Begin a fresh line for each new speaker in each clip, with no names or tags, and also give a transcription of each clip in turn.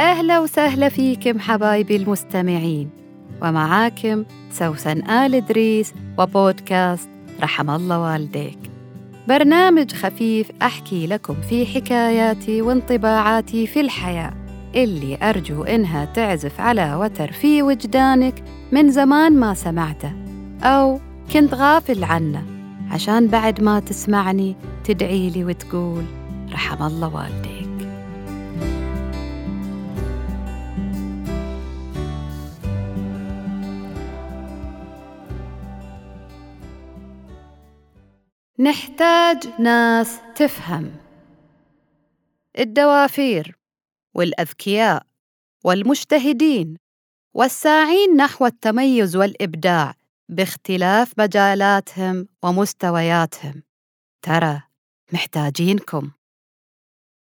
أهلا وسهلا فيكم حبايبي المستمعين. ومعاكم سوسن آل إدريس وبودكاست رحم الله والديك. برنامج خفيف أحكي لكم في حكاياتي وانطباعاتي في الحياة. اللي أرجو إنها تعزف على وتر في وجدانك من زمان ما سمعته. أو كنت غافل عنه عشان بعد ما تسمعني تدعي لي وتقول رحم الله والديك. نحتاج ناس تفهم. الدوافير والأذكياء والمجتهدين والساعين نحو التميز والإبداع باختلاف مجالاتهم ومستوياتهم. ترى محتاجينكم.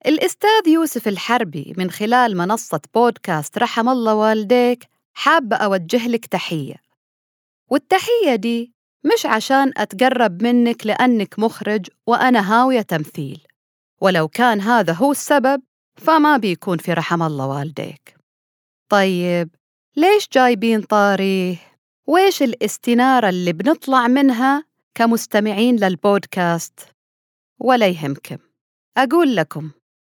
الأستاذ يوسف الحربي من خلال منصة بودكاست رحم الله والديك حابة أوجه لك تحية. والتحية دي مش عشان أتقرب منك لأنك مخرج وأنا هاوية تمثيل ولو كان هذا هو السبب فما بيكون في رحم الله والديك طيب ليش جايبين طاريه؟ ويش الاستنارة اللي بنطلع منها كمستمعين للبودكاست؟ ولا يهمكم أقول لكم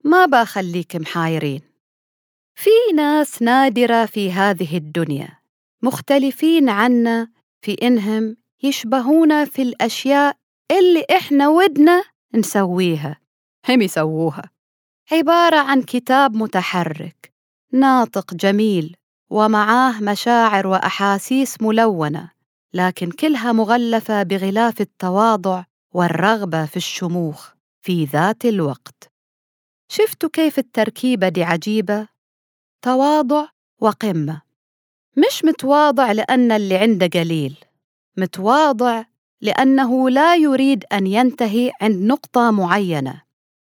ما بخليكم حايرين في ناس نادرة في هذه الدنيا مختلفين عنا في إنهم يشبهونا في الأشياء اللي إحنا ودنا نسويها. هم يسووها. عبارة عن كتاب متحرك ناطق جميل ومعاه مشاعر وأحاسيس ملونة لكن كلها مغلفة بغلاف التواضع والرغبة في الشموخ في ذات الوقت. شفتوا كيف التركيبة دي عجيبة؟ تواضع وقمة. مش متواضع لأن اللي عنده قليل. متواضع لأنه لا يريد أن ينتهي عند نقطة معينة.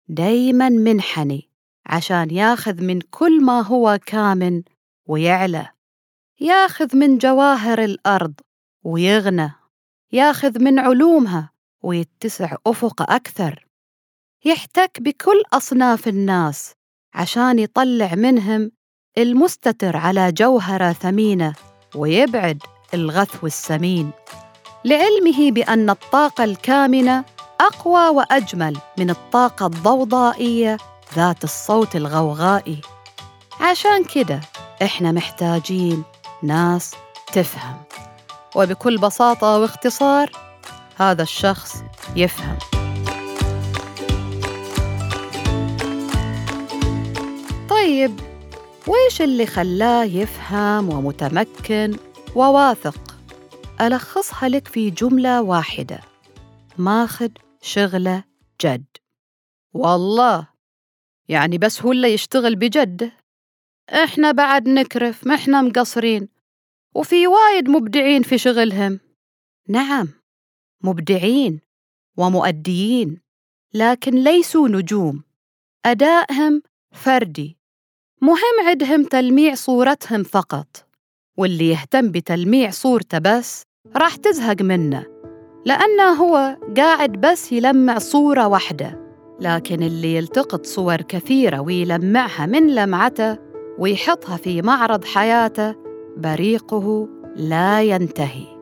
دايما منحني عشان ياخذ من كل ما هو كامن ويعلى. ياخذ من جواهر الأرض ويغنى. ياخذ من علومها ويتسع أفق أكثر. يحتك بكل أصناف الناس عشان يطلع منهم المستتر على جوهرة ثمينة ويبعد الغثو السمين. لعلمه بأن الطاقة الكامنة أقوى وأجمل من الطاقة الضوضائية ذات الصوت الغوغائي. عشان كده إحنا محتاجين ناس تفهم. وبكل بساطة واختصار هذا الشخص يفهم. طيب ويش اللي خلاه يفهم ومتمكن وواثق. ألخصها لك في جملة واحدة. ماخذ شغلة جد. والله! يعني بس هو اللي يشتغل بجد. إحنا بعد نكرف ما إحنا مقصرين. وفي وايد مبدعين في شغلهم. نعم مبدعين ومؤديين لكن ليسوا نجوم. أدائهم فردي. مهم عندهم تلميع صورتهم فقط. واللي يهتم بتلميع صورته بس راح تزهق منه لأنه هو قاعد بس يلمع صورة واحدة. لكن اللي يلتقط صور كثيرة ويلمعها من لمعته ويحطها في معرض حياته بريقه لا ينتهي.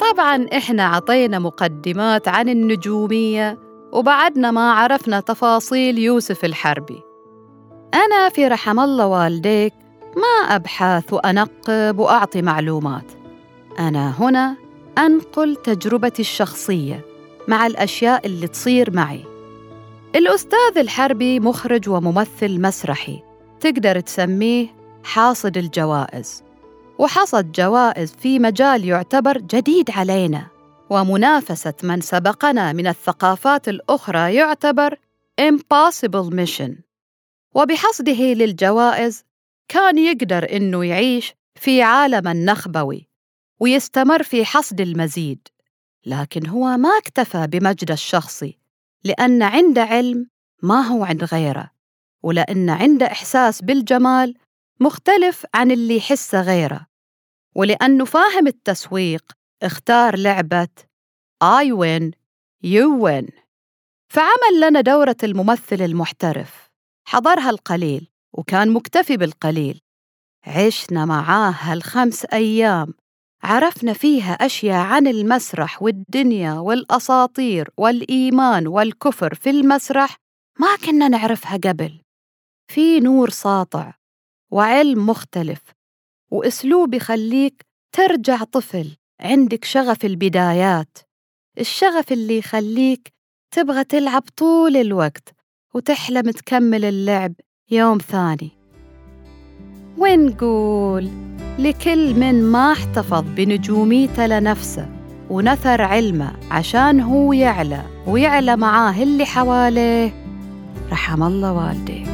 طبعا إحنا عطينا مقدمات عن النجومية وبعدنا ما عرفنا تفاصيل يوسف الحربي. أنا في رحم الله والديك ما أبحث وأنقب وأعطي معلومات. أنا هنا أنقل تجربتي الشخصية مع الأشياء اللي تصير معي. الأستاذ الحربي مخرج وممثل مسرحي تقدر تسميه حاصد الجوائز. وحصد جوائز في مجال يعتبر جديد علينا. ومنافسة من سبقنا من الثقافات الأخرى يعتبر impossible mission. وبحصده للجوائز كان يقدر إنه يعيش في عالم النخبوي ويستمر في حصد المزيد لكن هو ما اكتفى بمجد الشخصي لأن عنده علم ما هو عند غيره ولأن عنده إحساس بالجمال مختلف عن اللي يحسه غيره ولأنه فاهم التسويق اختار لعبة I win يوين فعمل لنا دورة الممثل المحترف. حضرها القليل وكان مكتفي بالقليل. عشنا معاه هالخمس أيام. عرفنا فيها أشياء عن المسرح والدنيا والأساطير والإيمان والكفر في المسرح ما كنا نعرفها قبل. في نور ساطع وعلم مختلف وأسلوب يخليك ترجع طفل. عندك شغف البدايات الشغف اللي يخليك تبغى تلعب طول الوقت وتحلم تكمل اللعب يوم ثاني. ونقول لكل من ما احتفظ بنجوميته لنفسه ونثر علمه عشان هو يعلى ويعلى معاه اللي حواليه؟ رحم الله والديك